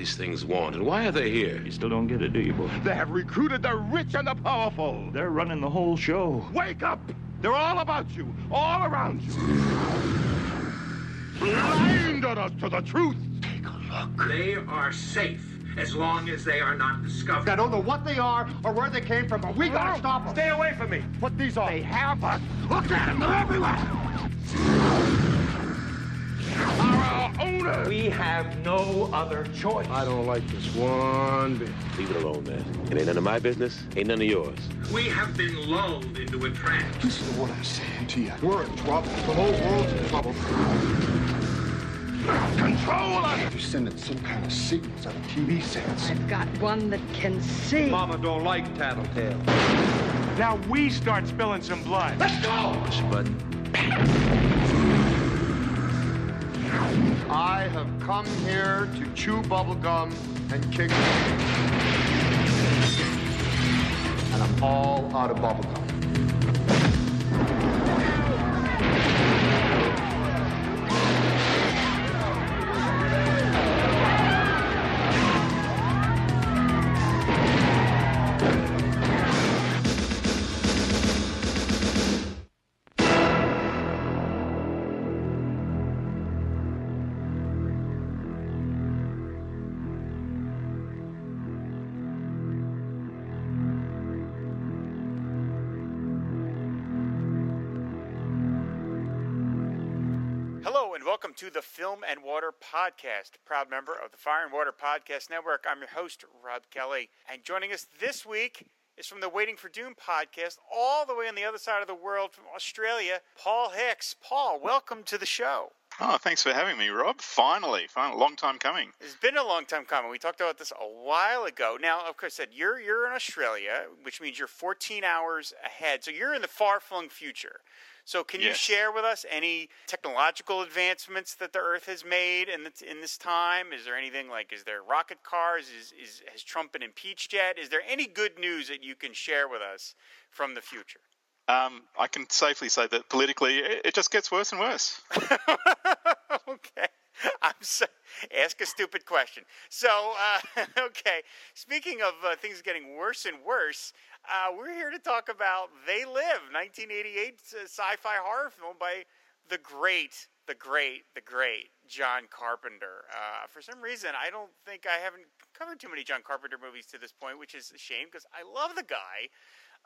these things want, and why are they here? You still don't get it, do you, boy? They have recruited the rich and the powerful. They're running the whole show. Wake up! They're all about you, all around you. Blinded us to the truth. Take a look. They are safe as long as they are not discovered. I don't know what they are or where they came from, but we gotta stop them. Stay away from me. Put these on. They have us. Look at them. They're everywhere. Are our owners. We have no other choice. I don't like this one bit. Leave it alone, man. It ain't none of my business. Ain't none of yours. We have been lulled into a trance. Listen to what I'm saying to you. We're in trouble. The whole world's in trouble. Control us. They're sending some kind of signals out of TV sets. I've got one that can see. Mama don't like tattletale. Now we start spilling some blood. Let's go. Push a button. I have come here to chew bubblegum and kick. And I'm all out of bubblegum. To the Film and Water Podcast, proud member of the Fire and Water Podcast Network. I'm your host, Rob Kelly, and joining us this week is from the Waiting for Doom podcast, all the way on the other side of the world from Australia, Paul Hix. Paul, welcome to the show. Oh, thanks for having me, Rob. Finally, finally, long time coming. It's been a long time coming. We talked about this a while ago. Now, of course, said you're you're in Australia, which means you're 14 hours ahead. So you're in the far-flung future. So, can you share with us any technological advancements that the Earth has made in this, in this time? Is there anything like is there rocket cars? Is, is has Trump been impeached yet? Is there any good news that you can share with us from the future? Um, I can safely say that politically, it, it just gets worse and worse. okay. I'm so, ask a stupid question. So, uh, okay. Speaking of uh, things getting worse and worse, uh, we're here to talk about They Live, 1988 uh, sci-fi horror film by the great, the great, the great John Carpenter. Uh, for some reason, I don't think I haven't covered too many John Carpenter movies to this point, which is a shame because I love the guy.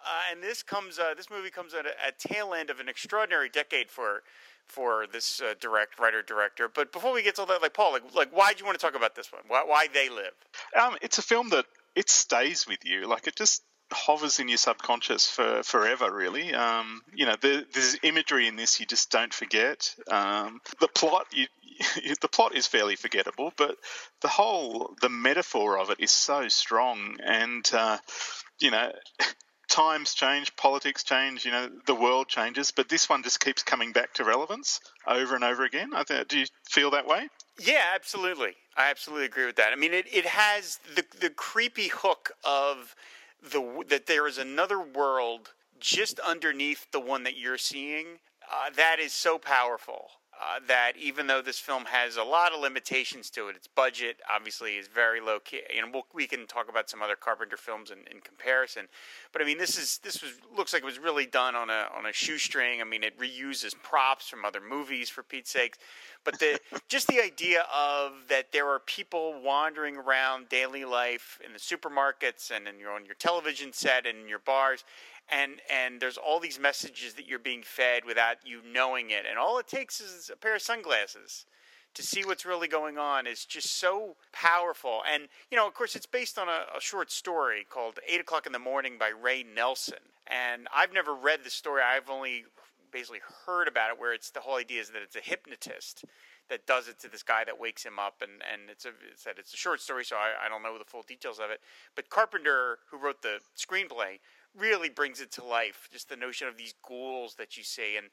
Uh, and this comes, uh, this movie comes at a, a tail end of an extraordinary decade for for this uh, direct writer director. But before we get to all that, like Paul, like, like why do you want to talk about this one? Why, why they live? Um, it's a film that it stays with you. Like it just hovers in your subconscious for forever. Really, um, you know, there, there's imagery in this you just don't forget. Um, the plot, you, the plot is fairly forgettable, but the whole the metaphor of it is so strong, and uh, you know. Times change, politics change, you know, the world changes, but this one just keeps coming back to relevance over and over again. I think, do you feel that way? Yeah, absolutely. I absolutely agree with that. I mean, it, it has the the creepy hook of the that there is another world just underneath the one that you're seeing. Uh, that is so powerful. Uh, that even though this film has a lot of limitations to it, its budget obviously is very low key. Know, we'll, we can talk about some other Carpenter films in, in comparison, but I mean, this is this was looks like it was really done on a on a shoestring. I mean, it reuses props from other movies for Pete's sake, but the just the idea of that there are people wandering around daily life in the supermarkets and in your on your television set and in your bars and and there's all these messages that you're being fed without you knowing it. And all it takes is a pair of sunglasses to see what's really going on. Is just so powerful. And you know of course it's based on a, a short story called eight o'clock in the morning by ray nelson. And i've never read the story. I've only basically heard about it where it's the whole idea is that it's a hypnotist that does it to this guy that wakes him up. And, and it's a it's that it's a short story so I, I don't know the full details of it. But carpenter who wrote the screenplay really brings it to life. Just the notion of these ghouls that you see, and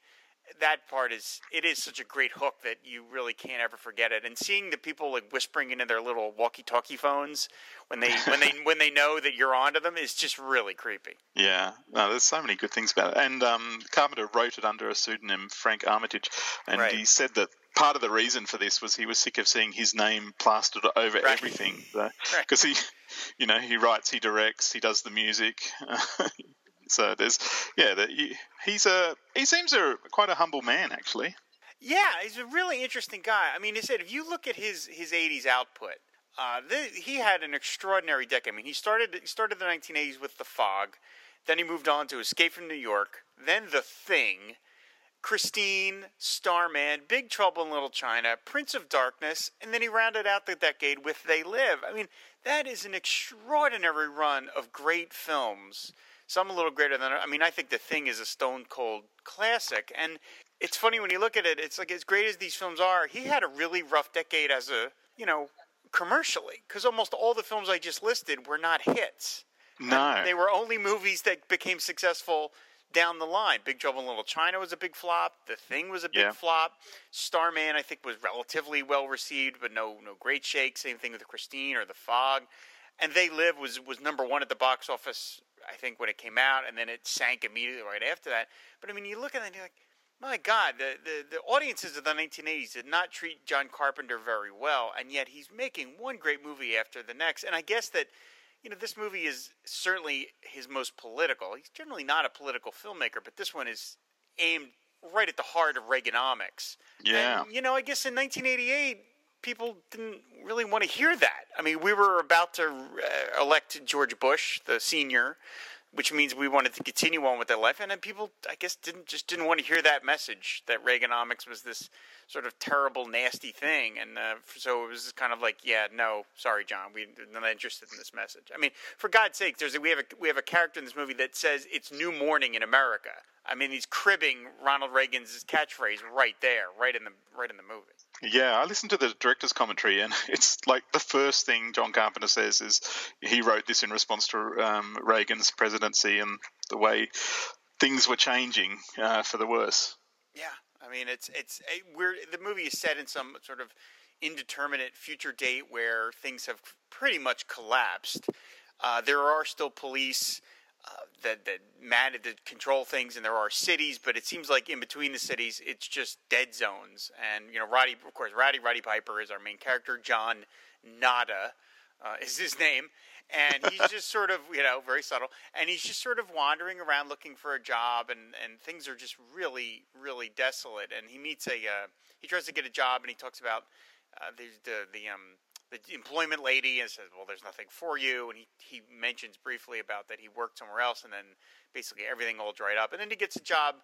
that part is it is such a great hook that you really can't ever forget it. And seeing the people like whispering into their little walkie-talkie phones when they when they when they know that you're onto them is just really creepy. Yeah, no, there's so many good things about it. And um, Carpenter wrote it under a pseudonym, Frank Armitage, and Right. he said that part of the reason for this was he was sick of seeing his name plastered over Right. everything because he, you know, he writes, he directs, he does the music. so there's, yeah, the, he's a he seems a quite a humble man actually. Yeah, he's a really interesting guy. I mean, he said if you look at his his '80s output, uh, he had an extraordinary decade. I mean, he started he started the 1980s with The Fog, then he moved on to Escape from New York, then The Thing, Christine, Starman, Big Trouble in Little China, Prince of Darkness, and then he rounded out the decade with They Live. I mean, that is an extraordinary run of great films. Some a little greater than I mean, I think The Thing is a stone cold classic, and it's funny when you look at it. It's like as great as these films are, he had a really rough decade as a you know commercially because almost all the films I just listed were not hits. No, They were only movies that became successful down the line. Big Trouble in Little China was a big flop. The Thing was a big Yeah. flop. Starman, I think, was relatively well received, but no no great shake. Same thing with Christine or The Fog. And They Live was was number one at the box office, I think, when it came out, and then it sank immediately right after that. But I mean, you look at it and you're like, my God, the, the, the audiences of the 1980s did not treat John Carpenter very well, and yet he's making one great movie after the next. And I guess that, you know, this movie is certainly his most political. He's generally not a political filmmaker, but this one is aimed right at the heart of Reaganomics. Yeah. And, you know, I guess in 1988, people didn't really want to hear that. I mean, we were about to uh, elect George Bush, the senior, which means we wanted to continue on with their life, and then people, I guess, didn't just didn't want to hear that message that Reaganomics was this sort of terrible, nasty thing, and uh, so it was kind of like, yeah, no, sorry, John, we're not interested in this message. I mean, for God's sake, there's a, we have a we have a character in this movie that says it's new morning in America. I mean, he's cribbing Ronald Reagan's catchphrase right there, right in the right in the movie. Yeah, I listened to the director's commentary, and it's like the first thing John Carpenter says is he wrote this in response to um, Reagan's presidency and the way things were changing uh, for the worse. I mean it's it's it, we're the movie is set in some sort of indeterminate future date where things have pretty much collapsed. Uh, there are still police uh, that that man that control things, and there are cities, but it seems like in between the cities, it's just dead zones. And you know, Roddy, of course, Roddy Roddy Piper is our main character. John Nada uh, is his name, and he's just sort of you know very subtle, and he's just sort of wandering around looking for a job, and and things are just really really desolate. And he meets a uh, he tries to get a job, and he talks about uh, the the the um the employment lady and says, "Well, there's nothing for you." And he he mentions briefly about that he worked somewhere else, and then basically everything all dried up. And then he gets a job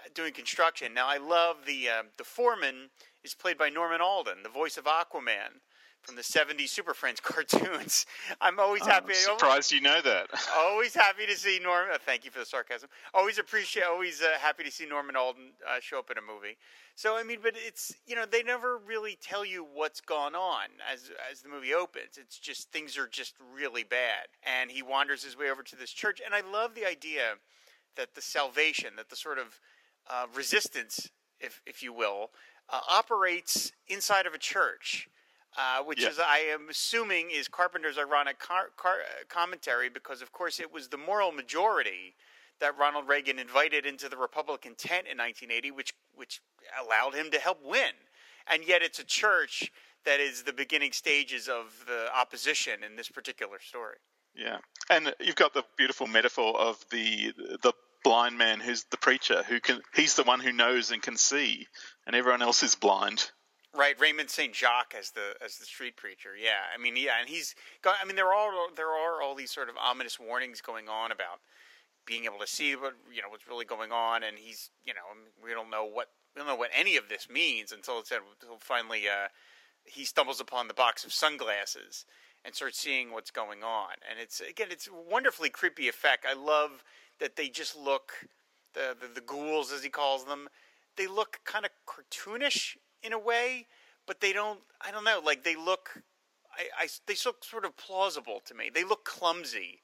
uh, doing construction. Now I love the uh, the foreman is played by Norman Alden, the voice of Aquaman from the '70s Super Friends cartoons. I'm always happy. I'm surprised you know that. Always happy to see Norman. Uh, thank you for the sarcasm. Always appreciate. Always uh, happy to see Norman Alden uh, show up in a movie. So I mean, but it's you know they never really tell you what's gone on as as the movie opens. It's just things are just really bad, and he wanders his way over to this church. And I love the idea that the salvation, that the sort of uh, resistance, if if you will, uh, operates inside of a church. Uh, which Yeah. is, I am assuming, is Carpenter's ironic car- car- uh, commentary because, of course, it was the moral majority that Ronald Reagan invited into the Republican tent in 1980, which which allowed him to help win. And yet, it's a church that is the beginning stages of the opposition in this particular story. Yeah, and you've got the beautiful metaphor of the the blind man who's the preacher who can he's the one who knows and can see, and everyone else is blind. Right, Raymond St. Jacques as the as the street preacher. Yeah, I mean, yeah, and he's got. I mean, there are there are all these sort of ominous warnings going on about being able to see what you know what's really going on, and he's you know we don't know what we don't know what any of this means until it's until finally uh, he stumbles upon the box of sunglasses and starts seeing what's going on, and it's again it's wonderfully creepy effect. I love that they just look the the, the ghouls as he calls them. They look kind of cartoonish in a way, but they don't. I don't know. Like they look, I, I they look sort of plausible to me. They look clumsy,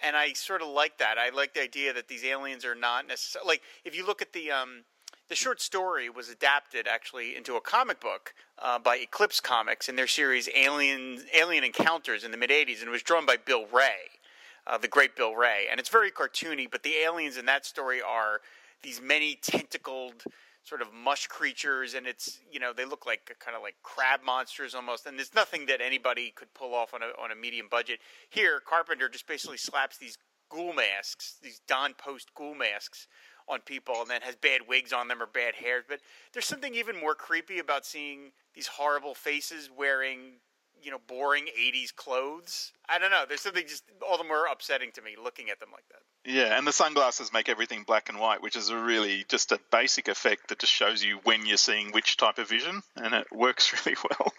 and I sort of like that. I like the idea that these aliens are not necessarily like if you look at the um the short story was adapted actually into a comic book uh, by Eclipse Comics in their series Alien Alien Encounters in the mid '80s, and it was drawn by Bill Wray, uh, the great Bill Wray, and it's very cartoony. But the aliens in that story are these many tentacled sort of mush creatures, and it's you know they look like kind of like crab monsters almost, and there's nothing that anybody could pull off on a on a medium budget. Here, Carpenter just basically slaps these ghoul masks, these Don Post ghoul masks on people and then has bad wigs on them or bad hair. But there's something even more creepy about seeing these horrible faces wearing you know boring 80s clothes. I don't know. There's something just all the more upsetting to me looking at them like that. Yeah and the sunglasses make everything black and white which is a really just a basic effect that just shows you when you're seeing which type of vision and it works really well.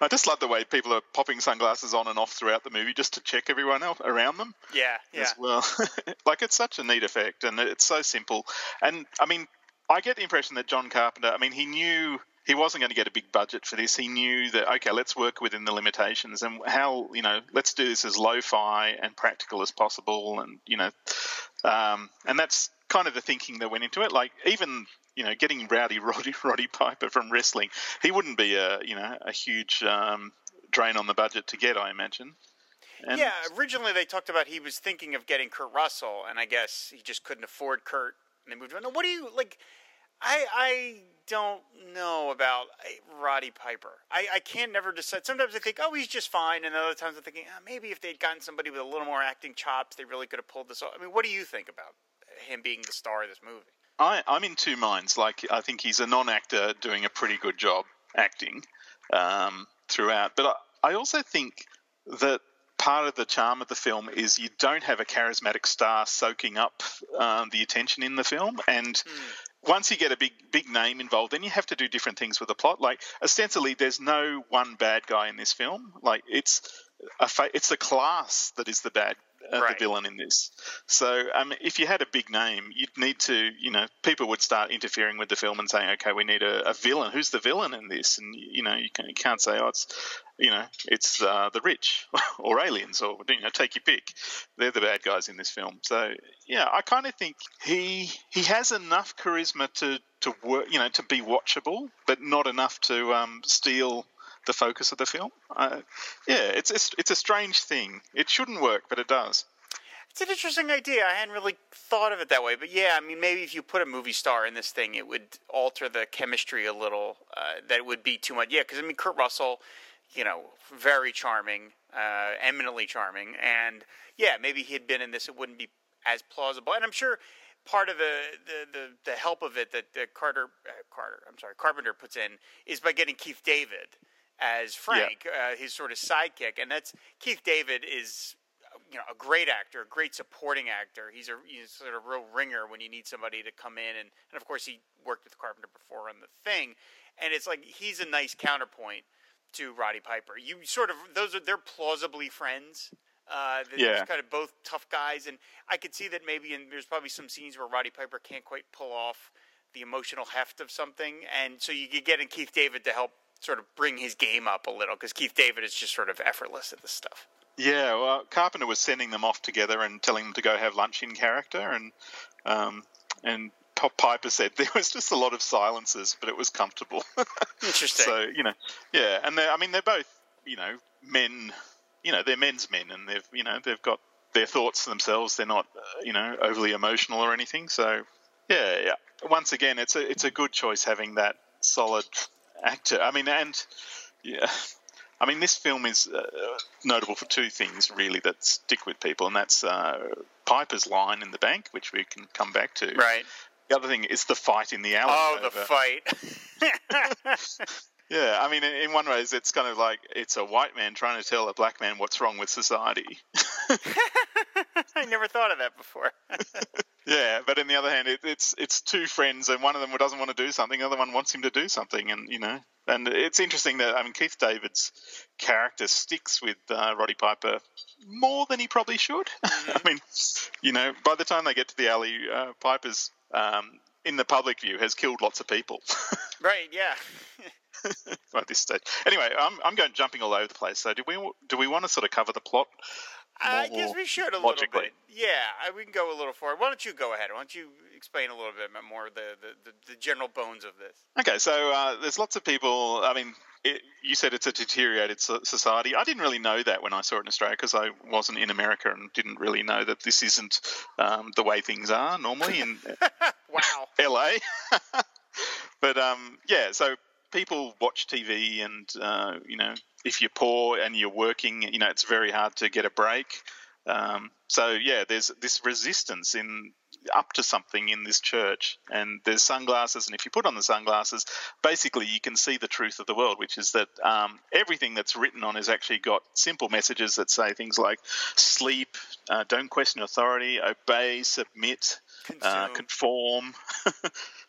I just love the way people are popping sunglasses on and off throughout the movie just to check everyone else around them yeah yeah. as well. Like it's such a neat effect and it's so simple. And i mean I get the impression that John Carpenter, I mean, he knew he wasn't going to get a big budget for this. He knew that okay, let's work within the limitations and how you know let's do this as lo-fi and practical as possible, and you know, um, and that's kind of the thinking that went into it. Like even you know, getting Rowdy Roddy Roddy Piper from wrestling, he wouldn't be a you know a huge um, drain on the budget to get, I imagine. And yeah, originally they talked about he was thinking of getting Kurt Russell, and I guess he just couldn't afford Kurt, and they moved on. Now, what do you like? I I don't know about uh, Roddy Piper. I, I can't never decide. Sometimes I think, oh, he's just fine, and other times I'm thinking, oh, maybe if they'd gotten somebody with a little more acting chops, they really could have pulled this off. I mean, what do you think about him being the star of this movie? I, I'm in two minds. Like, I think he's a non-actor doing a pretty good job acting um, throughout, but I, I also think that part of the charm of the film is you don't have a charismatic star soaking up um, the attention in the film, and mm once you get a big big name involved, then you have to do different things with the plot. Like ostensibly, there's no one bad guy in this film. Like it's a fa- it's the class that is the bad uh, right. the villain in this. So um, if you had a big name, you'd need to you know people would start interfering with the film and saying, okay, we need a, a villain. Who's the villain in this? And you know you, can, you can't say, oh, it's you know, it's uh, the rich or aliens or you know, take your pick. They're the bad guys in this film. So yeah, I kind of think he he has enough charisma to to work, you know, to be watchable, but not enough to um, steal the focus of the film. Uh, yeah, it's, it's it's a strange thing. It shouldn't work, but it does. It's an interesting idea. I hadn't really thought of it that way, but yeah, I mean, maybe if you put a movie star in this thing, it would alter the chemistry a little. Uh, that would be too much. Yeah, because I mean, Kurt Russell you know, very charming, uh, eminently charming, and yeah, maybe he had been in this, it wouldn't be as plausible. And I'm sure part of the the, the, the help of it that, that Carter uh, Carter I'm sorry Carpenter puts in is by getting Keith David as Frank, yeah. uh, his sort of sidekick, and that's Keith David is you know a great actor, a great supporting actor. He's a he's sort of real ringer when you need somebody to come in, and and of course he worked with Carpenter before on the thing, and it's like he's a nice counterpoint to Roddy Piper. You sort of those are they're plausibly friends. Uh, they're yeah. kind of both tough guys, and I could see that maybe and there's probably some scenes where Roddy Piper can't quite pull off the emotional heft of something, and so you could get in Keith David to help sort of bring his game up a little because Keith David is just sort of effortless at this stuff. Yeah, well, Carpenter was sending them off together and telling them to go have lunch in character, and um, and Piper said there was just a lot of silences, but it was comfortable. Interesting. so you know, yeah, and I mean they're both you know men, you know they're men's men, and they've you know they've got their thoughts themselves. They're not uh, you know overly emotional or anything. So yeah, yeah. Once again, it's a it's a good choice having that solid actor. I mean, and yeah. I mean, this film is uh, notable for two things, really, that stick with people, and that's uh, Piper's line in the bank, which we can come back to. Right. The other thing is the fight in the alley. Oh, the fight. yeah, I mean, in one way, it's kind of like it's a white man trying to tell a black man what's wrong with society. I never thought of that before. yeah, but on the other hand, it, it's it's two friends, and one of them doesn't want to do something, the other one wants him to do something, and you know, and it's interesting that I mean Keith David's character sticks with uh, Roddy Piper more than he probably should. Mm-hmm. I mean, you know, by the time they get to the alley, uh, Piper's um, in the public view, has killed lots of people. right. Yeah. At this stage. Anyway, I'm, I'm going jumping all over the place. So, do we do we want to sort of cover the plot? I guess we should a logically. little bit. Yeah, we can go a little forward. Why don't you go ahead? Why don't you explain a little bit more the the, the, the general bones of this? Okay, so uh, there's lots of people. I mean, it, you said it's a deteriorated society. I didn't really know that when I saw it in Australia because I wasn't in America and didn't really know that this isn't um, the way things are normally in wow LA. but um, yeah, so people watch TV, and uh, you know, if you're poor and you're working, you know, it's very hard to get a break. Um, so yeah, there's this resistance in up to something in this church, and there's sunglasses, and if you put on the sunglasses, basically you can see the truth of the world, which is that um, everything that's written on has actually got simple messages that say things like sleep, uh, don't question authority, obey, submit, uh, conform.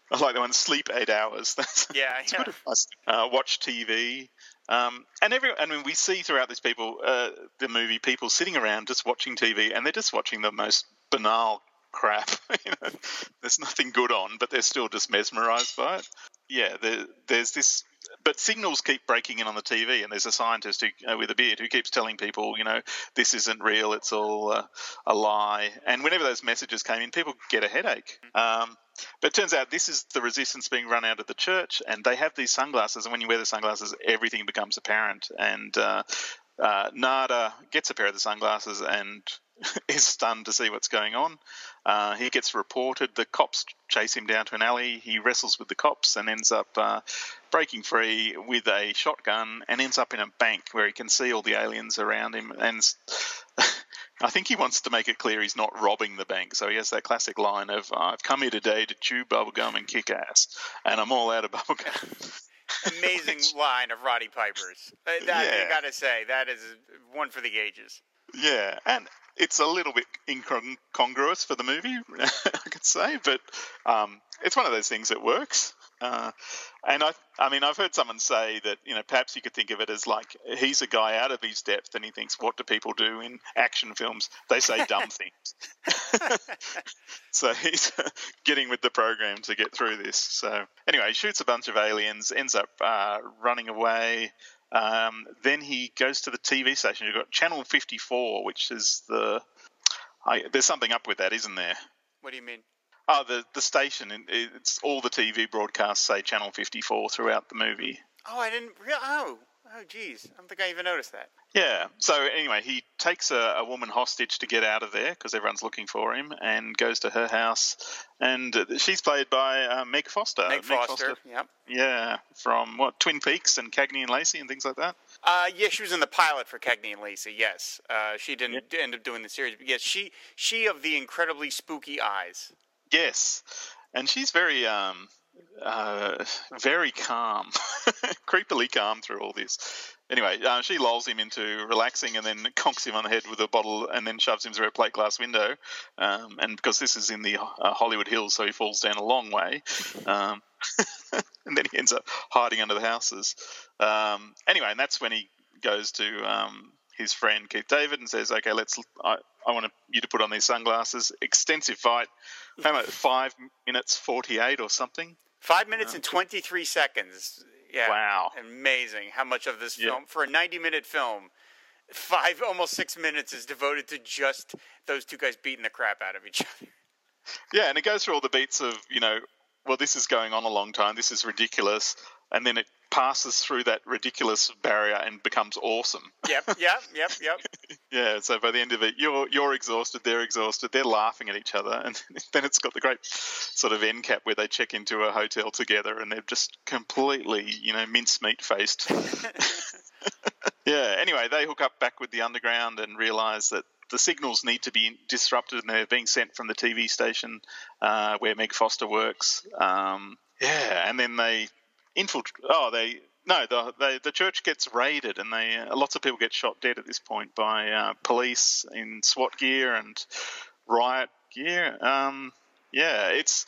I like the one sleep eight hours. That's, yeah, that's yeah. Uh, watch TV. Um, and every, I mean, we see throughout this people, uh, the movie, people sitting around just watching TV, and they're just watching the most banal crap. you know, there's nothing good on, but they're still just mesmerised by it. Yeah, there, there's this, but signals keep breaking in on the TV, and there's a scientist who, uh, with a beard who keeps telling people, you know, this isn't real, it's all uh, a lie. And whenever those messages came in, people get a headache. Um, but it turns out this is the resistance being run out of the church, and they have these sunglasses, and when you wear the sunglasses, everything becomes apparent. And uh, uh, Nada gets a pair of the sunglasses and is stunned to see what's going on. Uh, he gets reported. The cops chase him down to an alley. He wrestles with the cops and ends up uh, breaking free with a shotgun and ends up in a bank where he can see all the aliens around him. And I think he wants to make it clear he's not robbing the bank. So he has that classic line of, I've come here today to chew bubblegum and kick ass, and I'm all out of bubblegum. Amazing line of Roddy Piper's. Uh, That, Yeah. I gotta say, that is one for the ages. Yeah, and it's a little bit incongruous for the movie, I could say, but um, it's one of those things that works. Uh, and I, I mean, I've heard someone say that you know perhaps you could think of it as like he's a guy out of his depth, and he thinks, what do people do in action films? They say dumb things. so he's getting with the program to get through this. So anyway, he shoots a bunch of aliens, ends up uh, running away. Um, then he goes to the TV station. You've got Channel 54, which is the. I, there's something up with that, isn't there? What do you mean? Oh, the the station. It's all the TV broadcasts say Channel 54 throughout the movie. Oh, I didn't. Re- oh, oh, geez. I don't think I even noticed that. Yeah. So anyway, he takes a, a woman hostage to get out of there because everyone's looking for him, and goes to her house, and she's played by uh, Meg Foster. Meg Foster. Yep. Yeah, from what Twin Peaks and Cagney and Lacey and things like that. Uh, yeah, she was in the pilot for Cagney and Lacey. Yes, uh, she didn't end up doing the series, but yes, she she of the incredibly spooky eyes. Yes, and she's very um uh very calm, creepily calm through all this. Anyway, uh, she lulls him into relaxing and then conks him on the head with a bottle and then shoves him through a plate glass window. Um, and because this is in the uh, Hollywood Hills, so he falls down a long way. Um, and then he ends up hiding under the houses. Um, anyway, and that's when he goes to um, his friend Keith David and says, "Okay, let's. I, I want you to put on these sunglasses. Extensive fight. Five minutes forty-eight or something. Five minutes and twenty three seconds. Yeah. Wow. Amazing how much of this Yeah. film for a ninety minute film. Five almost six minutes is devoted to just those two guys beating the crap out of each other. Yeah, and it goes through all the beats of you know, well, this is going on a long time. This is ridiculous, and then it passes through that ridiculous barrier and becomes awesome. Yep, yep, yep, yep. Yeah, so by the end of it, you're you're exhausted, they're exhausted, they're laughing at each other, and then it's got the great sort of end cap where they check into a hotel together and they're just completely, you know, mincemeat faced. yeah. Anyway, they hook up back with the underground and realise that the signals need to be disrupted, and they're being sent from the TV station uh, where Meg Foster works. Um, yeah, and then they infiltrate. Oh, they no, the they, the church gets raided, and they uh, lots of people get shot dead at this point by uh, police in SWAT gear and riot gear. Um, yeah, it's.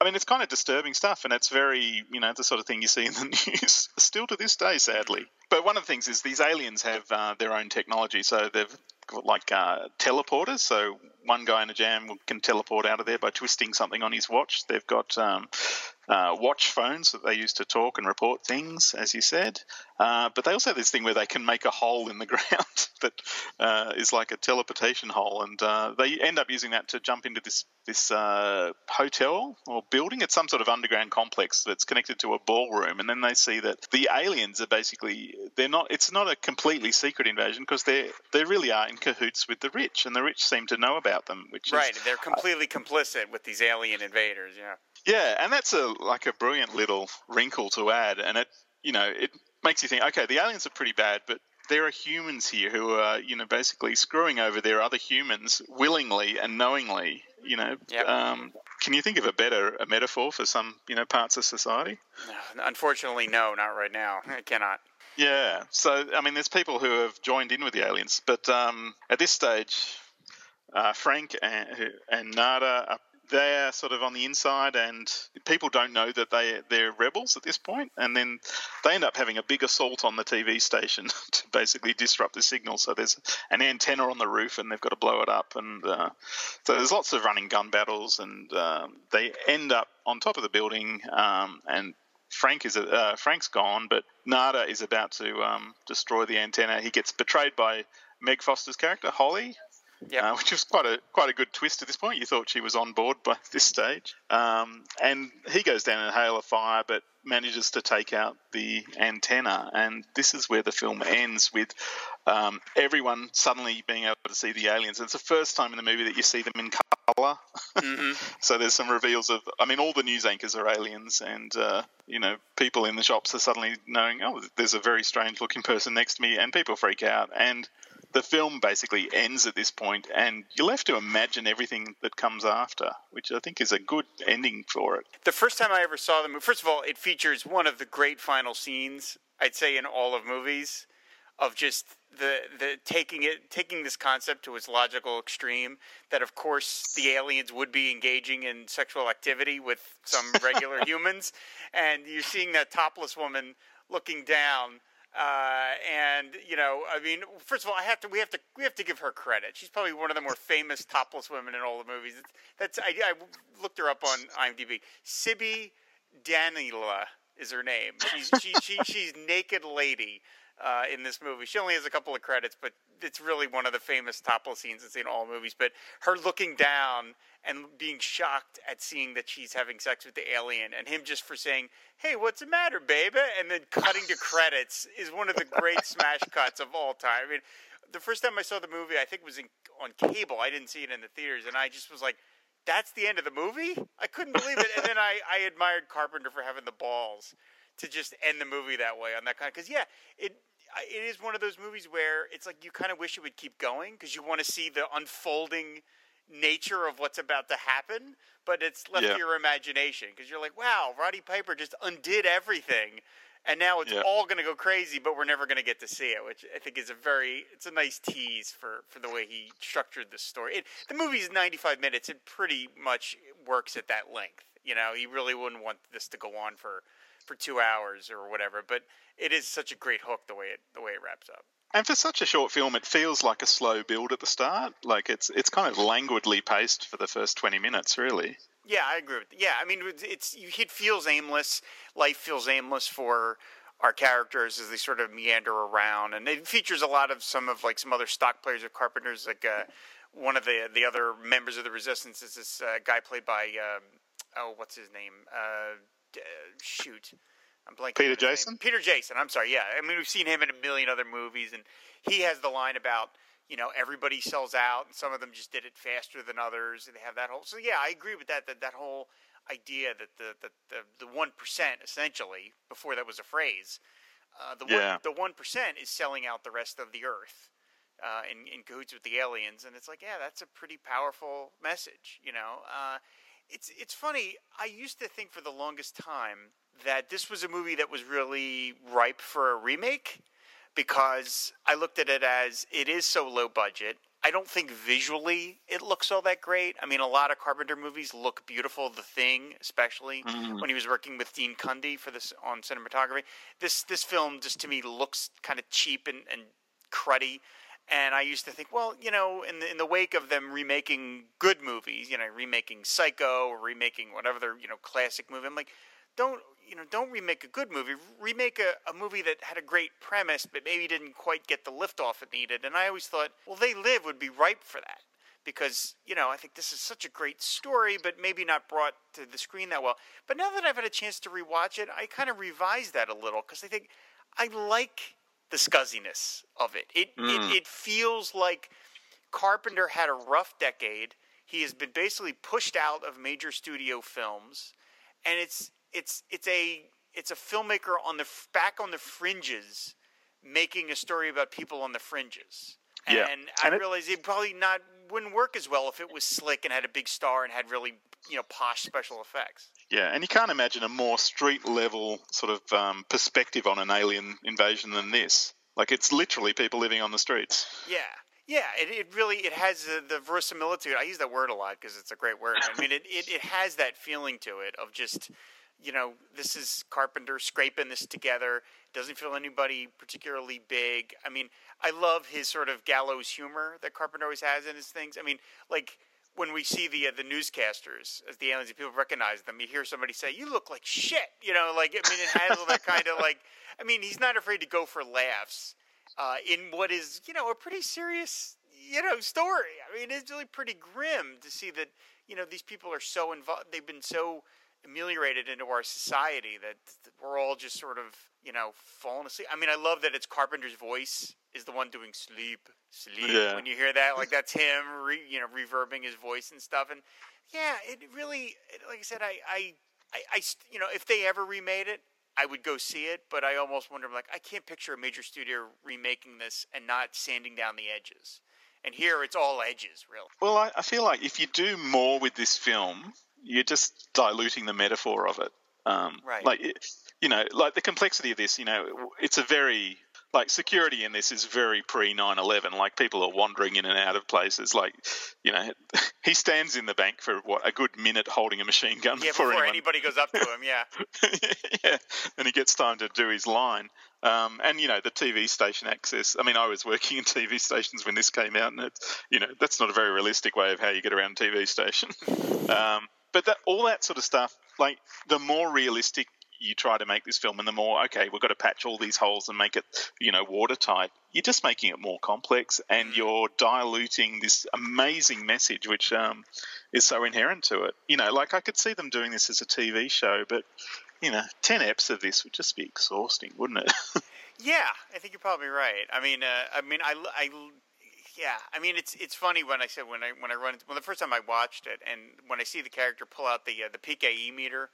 I mean, it's kind of disturbing stuff, and it's very, you know, the sort of thing you see in the news still to this day, sadly. But one of the things is these aliens have uh, their own technology, so they've got like uh, teleporters. So one guy in a jam can teleport out of there by twisting something on his watch. They've got um, uh, watch phones that they use to talk and report things, as you said. Uh, but they also have this thing where they can make a hole in the ground that uh, is like a teleportation hole, and uh, they end up using that to jump into this this uh, hotel or building. It's some sort of underground complex that's connected to a ballroom, and then they see that the aliens are basically they're not. It's not a completely secret invasion because they they really are in cahoots with the rich, and the rich seem to know about them, which Right, is they're completely complicit with these alien invaders. Yeah. Yeah, and that's a like a brilliant little wrinkle to add, and it you know it makes you think, okay, the aliens are pretty bad, but there are humans here who are you know basically screwing over their other humans willingly and knowingly. You know, Yep. um, can you think of a better a metaphor for some you know parts of society? Unfortunately, no, not right now. I cannot. Yeah. So, I mean, there's people who have joined in with the aliens, but um, at this stage, uh, Frank and, and Nada are they're sort of on the inside, and people don't know that they they're rebels at this point, and then they end up having a big assault on the TV station to basically disrupt the signal. So there's an antenna on the roof, and they've got to blow it up, and uh, so there's lots of running gun battles, and um, they end up on top of the building, um, and Frank is uh, Frank's gone, but Nada is about to um, destroy the antenna. He gets betrayed by Meg Foster's character Holly, Yeah. uh, which was quite a quite a good twist at this point. You thought she was on board by this stage, um, and he goes down in a hail of fire, but manages to take out the antenna. And this is where the film ends with um, everyone suddenly being able to see the aliens. It's the first time in the movie that you see them in color. so there's some reveals of, I mean, all the news anchors are aliens, and uh, you know, people in the shops are suddenly knowing, oh, there's a very strange looking person next to me, and people freak out. And the film basically ends at this point, and you're left to imagine everything that comes after, which I think is a good ending for it. The first time I ever saw the movie, first of all, it features one of the great final scenes I'd say in all of movies of just the the taking it taking this concept to its logical extreme that of course the aliens would be engaging in sexual activity with some regular humans and you're seeing that topless woman looking down uh, and you know, I mean, first of all, I have to we have to we have to give her credit. She's probably one of the more famous topless women in all the movies. That's I, I looked her up on IMDb. Cibby Danyla is her name. She's she, she she's naked lady uh, in this movie. She only has a couple of credits, but it's really one of the famous topless scenes that's in all movies. But her looking down and being shocked at seeing that she's having sex with the alien, and him just for saying, "Hey, what's the matter, baby?" and then cutting to credits is one of the great smash cuts of all time. I mean, the first time I saw the movie, I think it was in, on cable. I didn't see it in the theaters, and I just was like. That's the end of the movie. I couldn't believe it, and then I, I admired Carpenter for having the balls to just end the movie that way on that kind. Because yeah, it it is one of those movies where it's like you kind of wish it would keep going because you want to see the unfolding nature of what's about to happen, but it's left Yeah. to your imagination because you're like, wow, Roddy Piper just undid everything. And now it's Yeah. all going to go crazy, but we're never going to get to see it, which I think is a very it's a nice tease for, for the way he structured the story. It, the movie is 95 minutes; it pretty much works at that length. You know, he really wouldn't want this to go on for for two hours or whatever. But it is such a great hook the way it the way it wraps up. And for such a short film, it feels like a slow build at the start. Like it's it's kind of languidly paced for the first twenty minutes, really. Yeah, I agree with. Yeah, I mean, it's, it feels aimless. Life feels aimless for our characters as they sort of meander around, and it features a lot of some of like some other stock players of Carpenter's. Like uh, one of the the other members of the Resistance is this uh, guy played by um, oh, what's his name? Uh, shoot. I'm blanking. Peter. Jason? Peter Jason. I'm sorry. Yeah, I mean we've seen him in a million other movies, and he has the line about you know everybody sells out, and some of them just did it faster than others, and they have that whole. So yeah, I agree with that. That that whole idea that the the the, the one percent essentially before that was a phrase. Uh, the Yeah. one the one percent is selling out the rest of the earth uh, in in cahoots with the aliens, and it's like yeah, that's a pretty powerful message, you know. Uh, it's it's funny. I used to think for the longest time that this was a movie that was really ripe for a remake because I looked at it as it is so low budget. I don't think visually it looks all that great. I mean, a lot of Carpenter movies look beautiful. The Thing, especially mm-hmm. when he was working with Dean Cundey for this on cinematography. This this film just to me looks kind of cheap and, and cruddy. And I used to think, well, you know, in the, in the wake of them remaking good movies, you know, remaking Psycho or remaking whatever their you know classic movie, I'm like, don't you know, don't remake a good movie. Remake a, a movie that had a great premise, but maybe didn't quite get the liftoff it needed. And I always thought, well, They Live would be ripe for that because you know I think this is such a great story, but maybe not brought to the screen that well. But now that I've had a chance to rewatch it, I kind of revised that a little because I think I like the scuzziness of it. It, it mm. it feels like Carpenter had a rough decade. He has been basically pushed out of major studio films, and it's it's it's a it's a filmmaker on the back on the fringes making a story about people on the fringes. Yeah. And I And it- realized it probably not wouldn't work as well if it was slick and had a big star and had really you know posh special effects. Yeah, and you can't imagine a more street level sort of um, perspective on an alien invasion than this. Like it's literally people living on the streets. Yeah, yeah. It, it really it has the, the verisimilitude. I use that word a lot because it's a great word. I mean, it, it it has that feeling to it of just you know this is Carpenter scraping this together. Doesn't feel anybody particularly big. I mean, I love his sort of gallows humor that Carpenter always has in his things. I mean, like when we see the uh, the newscasters as the aliens, and people recognize them. You hear somebody say, "You look like shit," you know. Like I mean, it has all that kind of like. I mean, he's not afraid to go for laughs uh, in what is you know a pretty serious you know story. I mean, it's really pretty grim to see that you know these people are so involved. They've been so ameliorated into our society that we're all just sort of you know falling asleep. I mean, I love that it's Carpenter's voice is the one doing sleep, sleep. Yeah. When you hear that, like that's him, re, you know, reverbing his voice and stuff. And yeah, it really, it, like I said, I, I, I, I, you know, if they ever remade it, I would go see it. But I almost wonder, like, I can't picture a major studio remaking this and not sanding down the edges. And here, it's all edges, really. Well, I, I feel like if you do more with this film, you're just diluting the metaphor of it. Um, Right. Like, you know, like the complexity of this, you know, it's a very like security in this is very pre 9/11. Like people are wandering in and out of places. Like, you know, he stands in the bank for what a good minute holding a machine gun Yeah, before, before anybody goes up to him, yeah. yeah, and he gets time to do his line. Um, and you know the TV station access. I mean, I was working in TV stations when this came out, and it's you know that's not a very realistic way of how you get around a TV station. um, but that all that sort of stuff, like the more realistic you try to make this film, and the more okay, we've got to patch all these holes and make it you know watertight. You're just making it more complex, and you're diluting this amazing message, which um, is so inherent to it. You know, like I could see them doing this as a TV show, but you know, 10 eps of this would just be exhausting, wouldn't it? Yeah, I think you're probably right. I mean, uh, I mean, I, I, yeah, I mean, it's it's funny when I said when I when I run into, well, the first time I watched it, and when I see the character pull out the uh, the PKE meter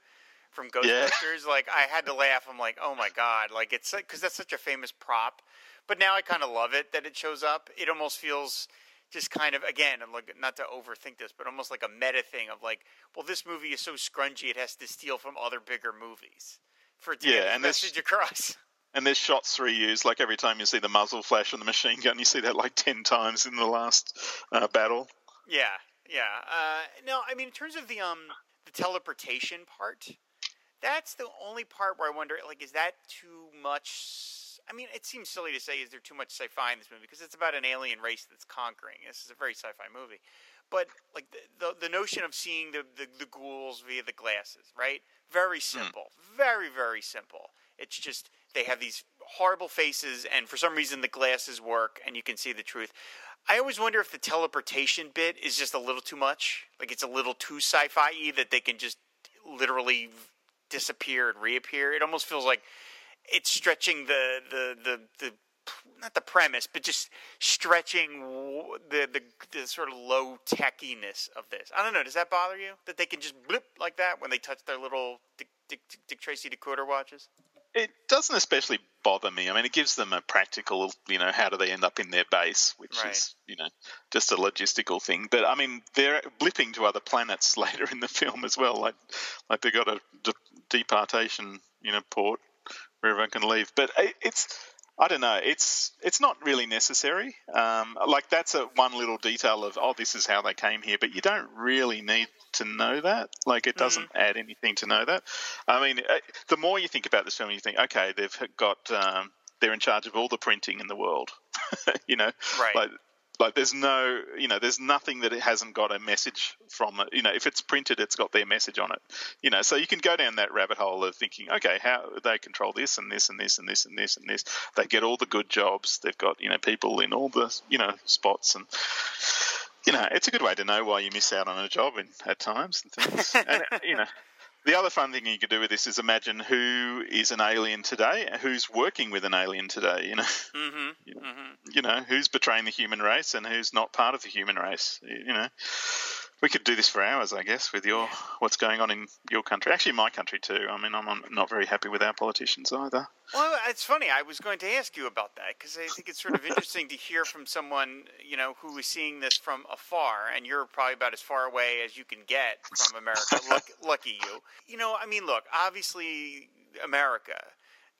from Ghostbusters, like I had to laugh. I'm like, oh my god, like it's because that's such a famous prop. But now I kind of love it that it shows up. It almost feels just kind of again, and look, not to overthink this, but almost like a meta thing of like, well, this movie is so scrungy, it has to steal from other bigger movies for it to Yeah, get the and this- message across. and there's shots reused, like every time you see the muzzle flash on the machine gun, you see that like 10 times in the last uh, battle. Yeah, yeah. Uh, no, I mean in terms of the um the teleportation part, that's the only part where I wonder, like, is that too much? I mean, it seems silly to say, is there too much sci-fi in this movie because it's about an alien race that's conquering. This is a very sci-fi movie, but like the the, the notion of seeing the, the the ghouls via the glasses, right? Very simple, very very simple. It's just they have these horrible faces, and for some reason the glasses work, and you can see the truth. I always wonder if the teleportation bit is just a little too much. Like it's a little too sci-fi that they can just literally disappear and reappear. It almost feels like it's stretching the the the, the not the premise, but just stretching the, the the sort of low techiness of this. I don't know. Does that bother you that they can just blip like that when they touch their little Dick, Dick, Dick Tracy decoder watches? It doesn't especially bother me. I mean, it gives them a practical, you know, how do they end up in their base, which Right. is, you know, just a logistical thing. But I mean, they're blipping to other planets later in the film as well. Like, like they got a de- departation, you know, port where everyone can leave. But it- it's, I don't know, it's it's not really necessary. Um, like that's a one little detail of oh, this is how they came here, but you don't really need to know that. Like it doesn't add anything to know that. I mean, uh, the more you think about this film, you think, okay, they've got um, they're in charge of all the printing in the world. you know, Right. Like, like there's no, you know, there's nothing that it hasn't got a message from it. You know, if it's printed, it's got their message on it. You know, so you can go down that rabbit hole of thinking, okay, how they control this and this and this and this and this and this. They get all the good jobs. They've got you know people in all the you know spots and. You know, it's a good way to know why you miss out on a job in, at times and things. and, you know, the other fun thing you could do with this is imagine who is an alien today, who's working with an alien today. You know, Mm-hmm. you know, you know who's betraying the human race and who's not part of the human race. You know, we could do this for hours, I guess, with your what's going on in your country. Actually, my country too. I mean, I'm not very happy with our politicians either. Well, it's funny. I was going to ask you about that because I think it's sort of interesting to hear from someone you know who is seeing this from afar, and you're probably about as far away as you can get from America. lucky, lucky you. You know, I mean, look, obviously, America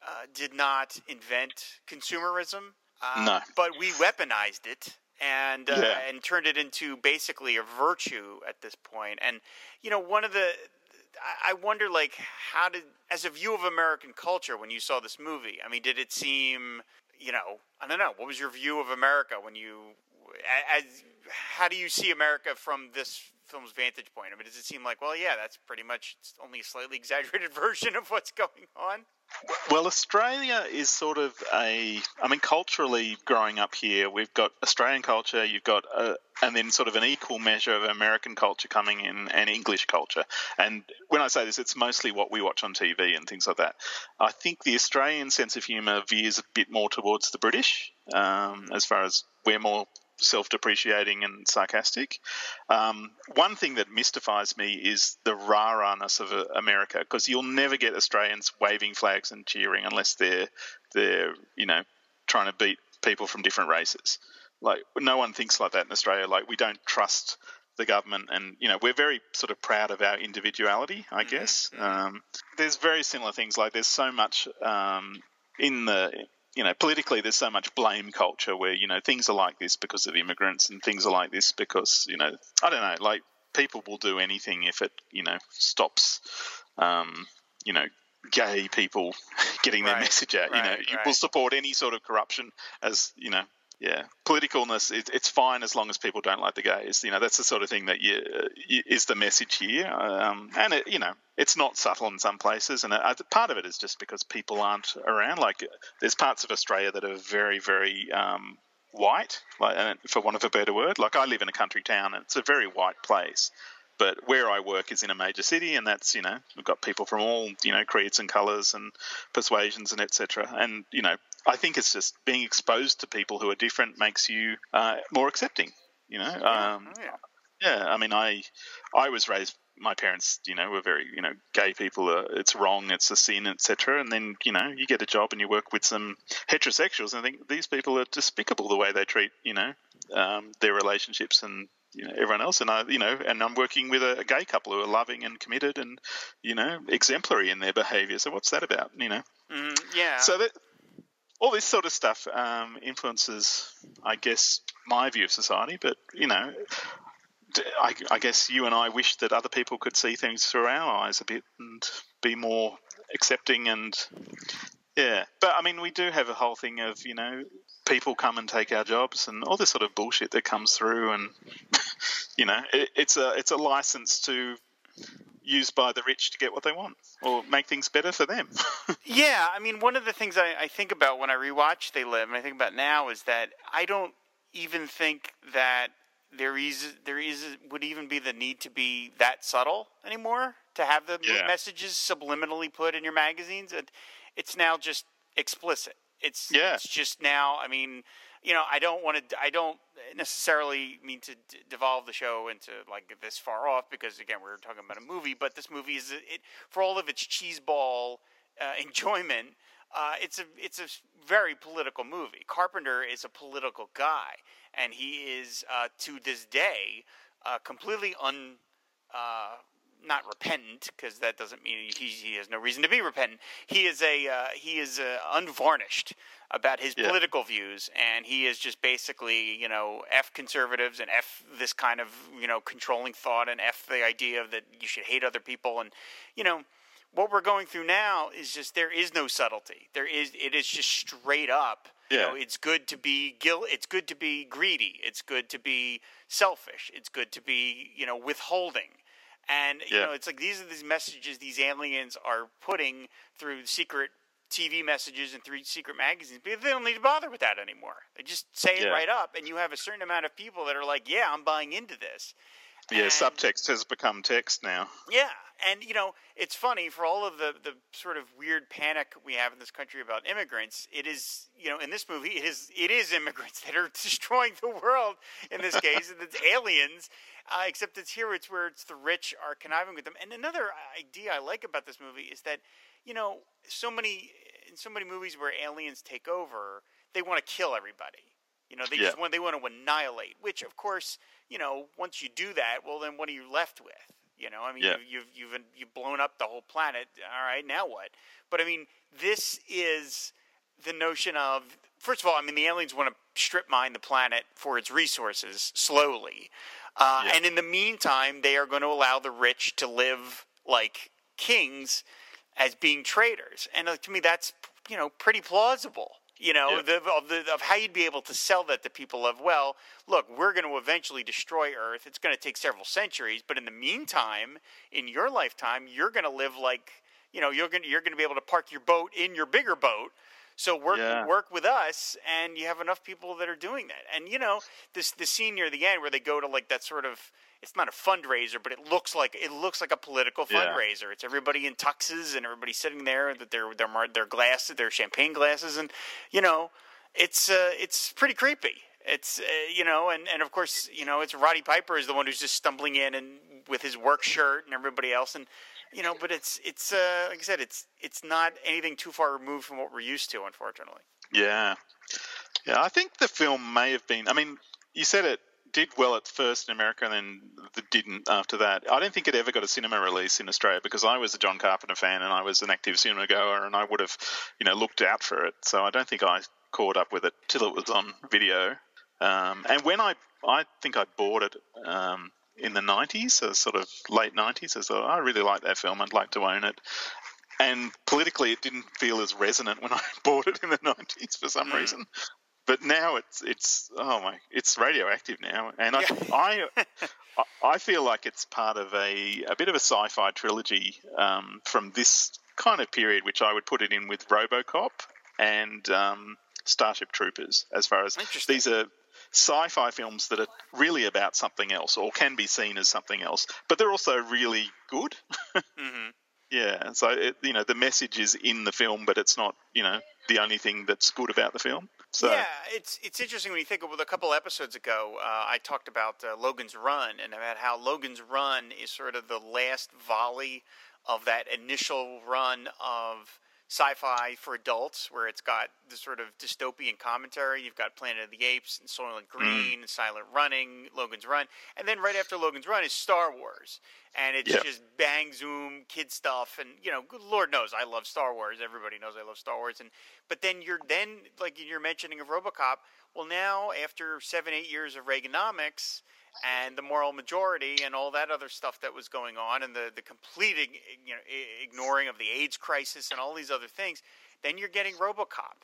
uh, did not invent consumerism. Uh, no. But we weaponized it and uh, Yeah. and turned it into basically a virtue at this point. And you know, one of the I- wonder, like, how did, as a view of American culture, when you saw this movie, I mean, did it seem, you know, I don't know, what was your view of America when you, as, how do you see America from this film's vantage point? I mean, does it seem like, well, yeah, that's pretty much only a slightly exaggerated version of what's going on? Well, Australia is sort of a. I mean, culturally, growing up here, we've got Australian culture. You've got, a, and then sort of an equal measure of American culture coming in, and English culture. And when I say this, it's mostly what we watch on TV and things like that. I think the Australian sense of humour veers a bit more towards the British, um, as far as we're more self-depreciating and sarcastic. Um, one thing that mystifies me is the rah-rahness of uh, America, because you'll never get Australians waving flags and cheering unless they're they're you know trying to beat people from different races. Like no one thinks like that in Australia. Like we don't trust the government, and you know we're very sort of proud of our individuality. I guess um, there's very similar things. Like there's so much um, in the you know politically there's so much blame culture where you know things are like this because of immigrants and things are like this because you know I don't know like people will do anything if it you know stops um, you know gay people getting their Right, message out. you know, right, you will support any sort of corruption as you know. Yeah, politicalness it, it's fine as long as people don't like the gays. You know, that's the sort of thing that you, you is the message here. Um, and it, you know, it's not subtle in some places, and uh, part of it is just because people aren't around. Like, there's parts of Australia that are very, very um, white, like, for want of a better word. Like, I live in a country town, and it's a very white place but where I work is in a major city, and that's you know we've got people from all you know creeds and colours and persuasions and etc. And you know I think it's just being exposed to people who are different makes you uh, more accepting. You know, um, Oh, yeah. yeah. I mean, I I was raised. My parents, you know, were very, you know, gay people. Are, it's wrong. It's a sin, etc. And then, you know, you get a job and you work with some heterosexuals, and I think these people are despicable the way they treat, you know, um, their relationships and you know everyone else. And I, you know, and I'm working with a, a gay couple who are loving and committed and, you know, exemplary in their behaviour. So what's that about? You know. Mm, yeah. So that all this sort of stuff um, influences, I guess, my view of society. But you know, I, I guess you and I wish that other people could see things through our eyes a bit and be more accepting and yeah. But I mean, we do have a whole thing of you know people come and take our jobs and all this sort of bullshit that comes through and you know it, it's a it's a license to used by the rich to get what they want or make things better for them. Yeah, I mean, one of the things I, I think about when I rewatch They Live, and I think about now, is that I don't even think that there is there is would even be the need to be that subtle anymore to have the Yeah. messages subliminally put in your magazines. It, it's now just explicit. It's Yeah. it's just now. I mean, you know, I don't want to. I don't necessarily mean to d- devolve the show into like this far off because again, we're talking about a movie. But this movie is it for all of its cheeseball uh, enjoyment. Uh, it's a it's a very political movie. Carpenter is a political guy, and he is uh, to this day uh, completely un uh, not repentant because that doesn't mean he, he has no reason to be repentant. He is a uh, he is uh, unvarnished about his Yeah. political views, and he is just basically you know f conservatives and f this kind of you know controlling thought and f the idea that you should hate other people and you know what we're going through now is just there is no subtlety. There is it is just straight up. You Yeah. know, it's good to be guilt. It's good to be greedy. It's good to be selfish. It's good to be you know withholding. And you Yeah. know, it's like these are these messages these aliens are putting through secret TV messages and through secret magazines. But they don't need to bother with that anymore. They just say it right up, and you have a certain amount of people that are like, "Yeah, I'm buying into this." Yeah, And- subtext has become text now. Yeah, and you know, it's funny for all of the the sort of weird panic we have in this country about immigrants. It is, you know, in this movie, it is it is immigrants that are destroying the world. In this case, and it's aliens. Uh, except it's here, it's where it's the rich are conniving with them. And another idea I like about this movie is that, you know, so many in so many movies where aliens take over, they want to kill everybody. You know, they Yeah. just want they want to annihilate. Which, of course, you know, once you do that, well, then what are you left with? You know, I mean, Yeah. you've, you've you've blown up the whole planet. All right, now what? But I mean, this is the notion of first of all, I mean, the aliens want to strip mine the planet for its resources slowly, uh, Yeah. and in the meantime, they are going to allow the rich to live like kings as being traitors. And uh, to me, that's you know pretty plausible. You know, Yeah. the, of, the, of how you'd be able to sell that to people of well, look, we're going to eventually destroy Earth. It's going to take several centuries, but in the meantime, in your lifetime, you're going to live like you know you're going to, you're going to be able to park your boat in your bigger boat. So work Yeah. work with us, and you have enough people that are doing that. And you know this the scene near the end where they go to like that sort of it's not a fundraiser, but it looks like it looks like a political Yeah. fundraiser. It's everybody in tuxes and everybody sitting there with their their their glasses, their champagne glasses, and you know it's uh, it's pretty creepy. It's uh, you know, and, and of course you know it's Roddy Piper is the one who's just stumbling in and with his work shirt and everybody else, and you know, but it's it's uh, like I said, it's it's not anything too far removed from what we're used to, unfortunately. Yeah, yeah. I think the film may have been. I mean, you said it did well at first in America, and then didn't after that. I don't think it ever got a cinema release in Australia because I was a John Carpenter fan and I was an active cinema goer, and I would have, you know, looked out for it. So I don't think I caught up with it till it was on video. Um, and when I, I think I bought it. Um, in the 90s, so sort of late 90s, I thought, I really like that film. I'd like to own it and politically it didn't feel as resonant when I bought it in the 90s for some reason. But now it's it's oh my it's radioactive now, and I I I feel like it's part of a a bit of a sci-fi trilogy um, from this kind of period, which I would put it in with RoboCop and um, Starship Troopers. As far as these are sci-fi films that are really about something else or can be seen as something else, but they're also really good. hmm Yeah, so it, you know the message is in the film, but it's not you know the only thing that's good about the film. So yeah, it's it's interesting when you think of a couple episodes ago. Uh, I talked about uh, Logan's Run and about how Logan's Run is sort of the last volley of that initial run of sci-fi for adults, where it's got the sort of dystopian commentary. You've got Planet of the Apes and Soylent hmm. Green, and Silent Running, Logan's Run, and then right after Logan's Run is Star Wars, and it's Yeah. just bang zoom kid stuff, and you know, Lord knows I love Star Wars. Everybody knows I love Star Wars, and but then you're then like you're mentioning of RoboCop. Well, now after seven eight years of Reaganomics and the moral majority and all that other stuff that was going on, and the the complete you know ignoring of the AIDS crisis and all these other things, then you're getting RoboCop,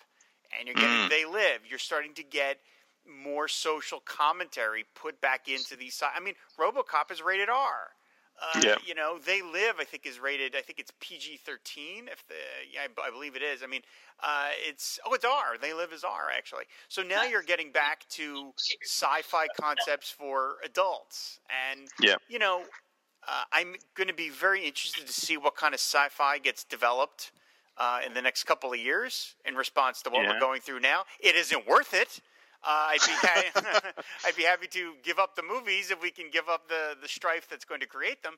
and you're getting mm. They Live. You're starting to get more social commentary put back into these. I mean, RoboCop is rated R. Uh, Yeah. You know, They Live. I think is rated. I think it's PG thirteen. If the yeah, I, b- I believe it is. I mean, uh, it's oh, it's R. They Live is R actually. So now you're getting back to sci-fi concepts for adults, and Yeah. you know, uh, I'm going to be very interested to see what kind of sci-fi gets developed uh, in the next couple of years in response to what Yeah. we're going through now. It isn't worth it. Uh, I'd be ha- I'd be happy to give up the movies if we can give up the the strife that's going to create them.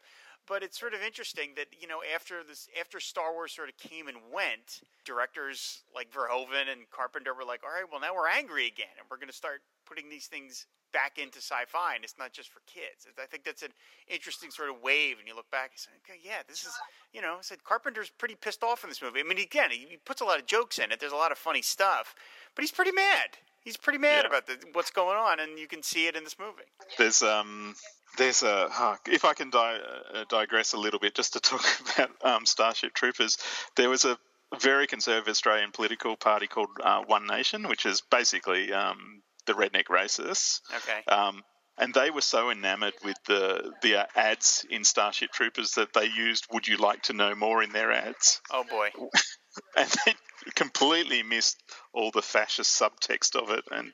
But it's sort of interesting that you know after this after Star Wars sort of came and went, directors like Verhoeven and Carpenter were like, all right, well now we're angry again, and we're going to start putting these things back into sci-fi, and it's not just for kids. I think that's an interesting sort of wave. And you look back and say, okay, yeah, this is you know, I said Carpenter's pretty pissed off in this movie. I mean, again, he, he puts a lot of jokes in it. There's a lot of funny stuff, but he's pretty mad. He's pretty mad Yeah. about the, what's going on, and you can see it in this movie. there's um there's a huh, if I can di- uh, digress a little bit just to talk about um, Starship Troopers, there was a very conservative Australian political party called uh, One Nation, which is basically um, the redneck racists. Okay. Um, and they were so enamored with the the uh, ads in Starship Troopers that they used "Would you like to know more?" in their ads, Oh boy. and they completely missed all the fascist subtext of it, and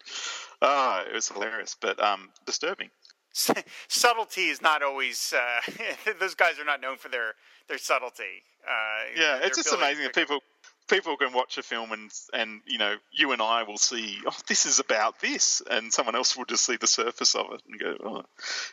ah, it was hilarious, but um, disturbing. subtlety is not always. Uh, those guys are not known for their their subtlety. Uh, yeah, it's just amazing that up- people people can watch a film and and you know you and I will see oh this is about this and someone else will just see the surface of it and go oh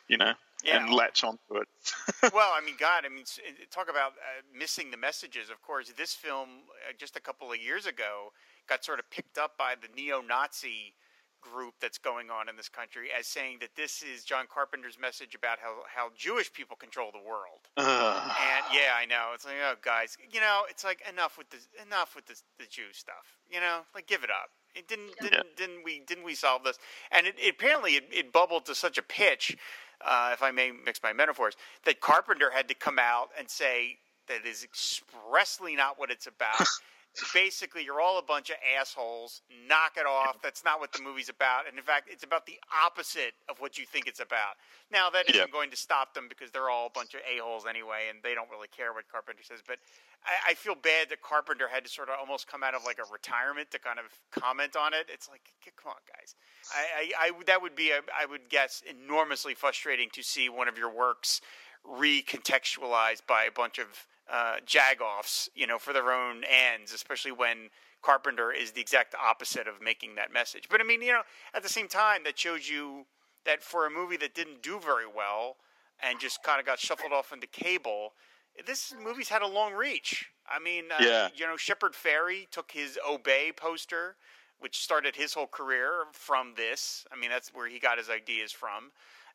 you know Yeah. and latch onto it. well, I mean, God, I mean, talk about uh, missing the messages. Of course, this film uh, just a couple of years ago got sort of picked up by the neo-Nazi group that's going on in this country as saying that this is John Carpenter's message about how how Jewish people control the world. Ugh. And yeah, I know. It's like, oh, guys, you know, it's like enough with the enough with the the Jew stuff. You know, like give it up. It didn't didn't didn't we didn't we solve this? And it, it apparently it, it bubbled to such a pitch, uh, if I may mix my metaphors, that Carpenter had to come out and say that is expressly not what it's about. Basically, you're all a bunch of assholes. Knock it off. That's not what the movie's about. And in fact, it's about the opposite of what you think it's about. Now, that isn't Yeah. going to stop them because they're all a bunch of a-holes anyway, and they don't really care what Carpenter says. But I, I feel bad that Carpenter had to sort of almost come out of like a retirement to kind of comment on it. It's like, come on, guys. I, I, I that would be, a, I would guess, enormously frustrating to see one of your works recontextualized by a bunch of uh, jagoffs, you know, for their own ends, especially when Carpenter is the exact opposite of making that message. But I mean, you know, at the same time, that shows you that for a movie that didn't do very well and just kind of got shuffled off into cable, this movie's had a long reach. I mean, uh, Yeah. you know, Shepard Fairey took his Obey poster, which started his whole career from this. I mean, that's where he got his ideas from.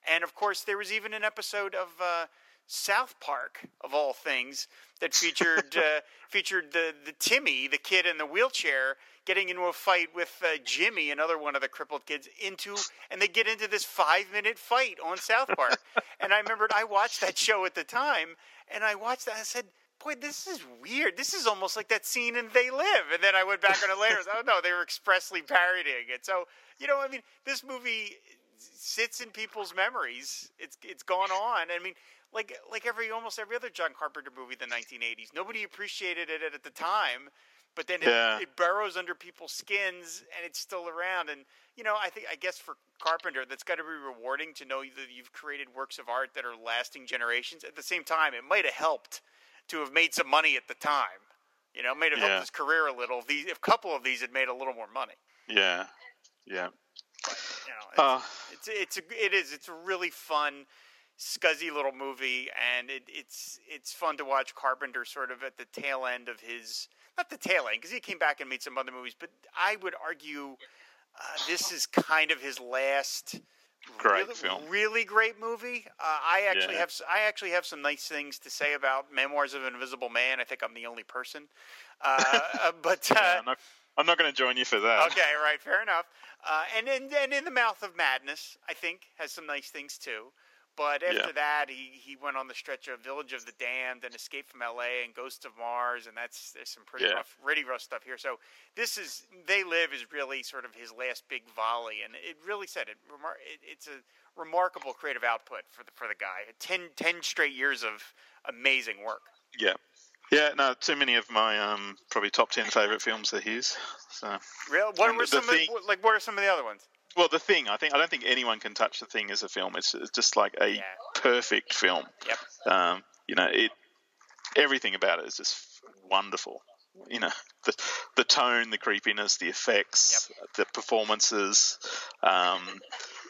And of course, there was even an episode of uh, South Park, of all things, that featured uh, featured the the Timmy, the kid in the wheelchair, getting into a fight with uh, Jimmy, another one of the crippled kids, into and they get into this five minute fight on South Park. and I remembered I watched that show at the time, and I watched that. and I said. Boy, this is weird. This is almost like that scene in They Live. And then I went back on it later. Oh no, they were expressly parodying it. So you know, I mean, this movie sits in people's memories. It's it's gone on. I mean, like like every almost every other John Carpenter movie in the 1980s. Nobody appreciated it at the time, but then it, Yeah. it burrows under people's skins and it's still around. And you know, I think I guess for Carpenter, that's got to be rewarding to know that you've created works of art that are lasting generations. At the same time, it might have helped to have made some money at the time. You know, it might have Yeah. helped his career a little. If, these, if a couple of these had made a little more money. Yeah, yeah. You know, it's, Uh, it's it's a, it is it's a really fun, scuzzy little movie, and it, it's it's fun to watch Carpenter sort of at the tail end of his not the tail end because he came back and made some other movies, but I would argue uh, this is kind of his last. Great really, film. really great movie. Uh, I actually Yeah. have I actually have some nice things to say about Memoirs of an Invisible Man. I think I'm the only person, uh, uh, but uh, Yeah, I'm not, I'm not going to join you for that. Okay, right, fair enough. Uh, and, and and in the mouth of madness, I think has some nice things too. But after Yeah. that, he, he went on the stretch of Village of the Damned and Escape from L.A. and Ghost of Mars, and that's there's some pretty Yeah. rough, really rough stuff here. So this is They Live is really sort of his last big volley, and it really said it. It's a remarkable creative output for the for the guy. 10, 10 straight years of amazing work. Yeah. Yeah, no, too many of my um probably top ten favorite films are his. So, Real, what And were the some thing- of, like what are some of the other ones? Well, the thing I think I don't think anyone can touch the thing as a film. It's, it's just like a Yeah. perfect film. Yep. Um, you know, it everything about it is just wonderful. You know, the the tone, the creepiness, the effects, the performances, um,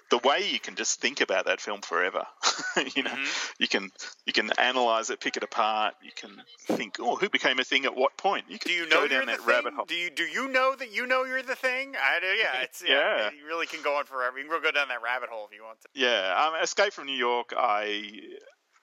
the way you can just think about that film forever. you know, Mhm. you can you can analyze it, pick it apart. You can think, oh, who became a thing at what point? You can Do you know go down that thing? rabbit hole. Do you do you know that you know you're the thing? I do. Yeah, it's yeah. Yeah. You really can go on forever. You can go down that rabbit hole if you want to. Yeah, um, Escape from New York. I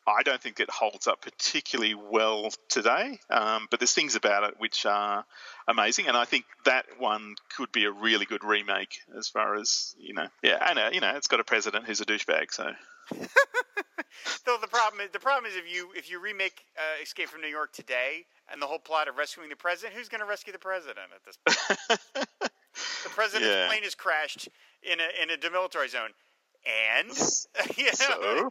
I don't think it holds up particularly well today, um, but there's things about it which are amazing, and I think that one could be a really good remake as far as you know. Yeah, and uh, you know, it's got a president who's a douchebag, so Though the problem is the problem is if you if you remake uh, Escape from New York today and the whole plot of rescuing the president, who's going to rescue the president at this point? the president's Yeah. plane has crashed in a in a demilitarized zone. And yeah, So?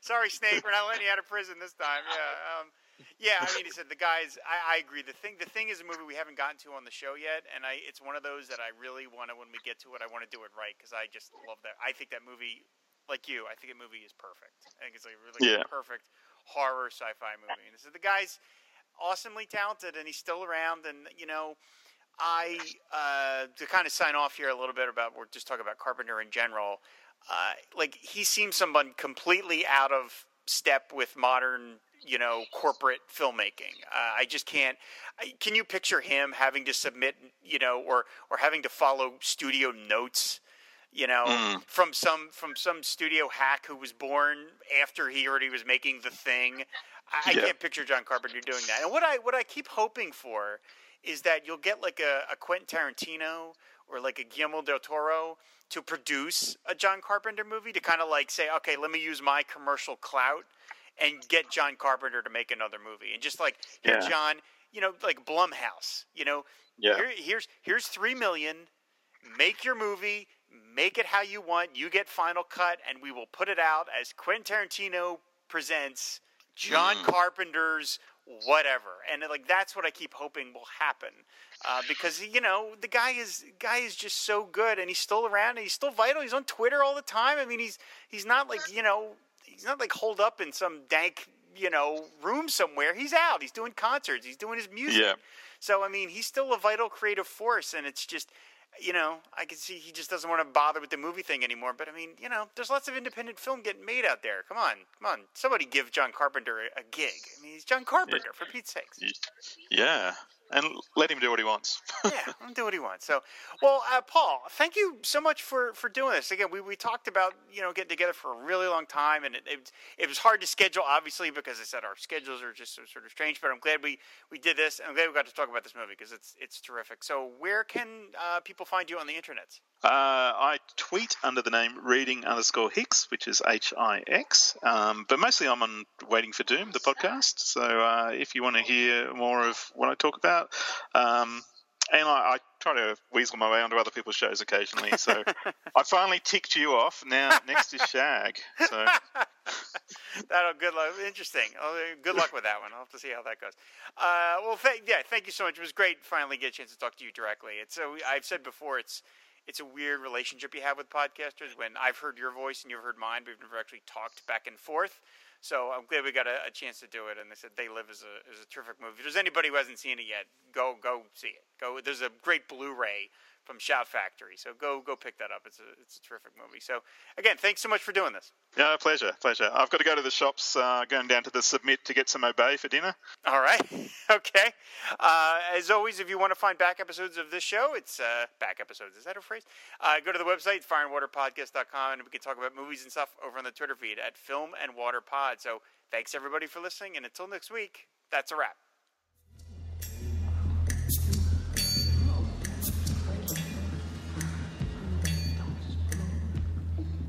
sorry, Snake, we're not letting you out of prison this time. Yeah, um, yeah. I mean, he said the guys. I, I agree. The thing, the thing is a movie we haven't gotten to on the show yet, and I, it's one of those that I really want to. When we get to it, I want to do it right because I just love that. I think that movie like you. I think the movie is perfect. I think it's like a really Yeah. perfect horror sci-fi movie. And so the guy's awesomely talented, and he's still around. And you know, I uh, to kind of sign off here a little bit about we're just talking about Carpenter in general. Uh, like he seems someone completely out of step with modern, you know, corporate filmmaking. Uh, I just can't. I, can you picture him having to submit, you know, or or having to follow studio notes? You know, Mm. from some from some studio hack who was born after he already was making the thing. I, I can't picture John Carpenter doing that. And what I what I keep hoping for is that you'll get like a, a Quentin Tarantino or like a Guillermo del Toro to produce a John Carpenter movie to kind of like say, okay, let me use my commercial clout and get John Carpenter to make another movie, and just like here, Yeah. John, you know, like Blumhouse, you know, Yeah. here, here's here's three million, make your movie, make it how you want, you get final cut, and we will put it out as Quentin Tarantino presents John Carpenter's whatever, and like that's what I keep hoping will happen, uh, because you know the guy is guy is just so good, and he's still around, and he's still vital. He's on Twitter all the time. I mean, he's he's not like you know he's not like holed up in some dank you know room somewhere. He's out. He's doing concerts. He's doing his music. Yeah. So I mean, he's still a vital creative force, and it's just, you know, I can see he just doesn't want to bother with the movie thing anymore. But I mean, you know, there's lots of independent film getting made out there. Come on, come on, somebody give John Carpenter a, a gig. I mean, he's John Carpenter for Pete's sakes. Yeah, and let him do what he wants. yeah, do what he wants. So, well, uh, Paul, thank you so much for, for doing this. Again, we, we talked about you know getting together for a really long time, and it, it it was hard to schedule, obviously, because I said our schedules are just sort of strange. But I'm glad we, we did this, and I'm glad we got to talk about this movie because it's it's terrific. So, where can uh, people find you on the internet? Uh, I tweet under the name reading underscore Hix, which is H I X. Um, but mostly I'm on Waiting for Doom, the podcast. So uh, if you want to hear more of what I talk about, um, and I, I try to weasel my way onto other people's shows occasionally. So I finally ticked you off. Now next is Shag. So That'll good luck. Interesting. Good luck with that one. I'll have to see how that goes. Uh, well, thank yeah, thank you so much. It was great finally get a chance to talk to you directly. It's so I've said before it's it's a weird relationship you have with podcasters when I've heard your voice and you've heard mine, but we've never actually talked back and forth. So I'm glad we got a, a chance to do it. And they said They Live is a is a terrific movie. If there's anybody who hasn't seen it yet, go go see it. Go. There's a great Blu-ray from Shout Factory. So go go pick that up. It's a it's a terrific movie. So again, thanks so much for doing this. yeah, pleasure, pleasure. I've got to go to the shops, uh, going down to the Submit to get some Obey for dinner. All right. okay. Uh, as always, if you want to find back episodes of this show, it's uh, back episodes. Is that a phrase? Uh, go to the website, fireandwaterpodcast.com, and we can talk about movies and stuff over on the Twitter feed at Film and Water Pod. So thanks, everybody, for listening. And until next week, that's a wrap.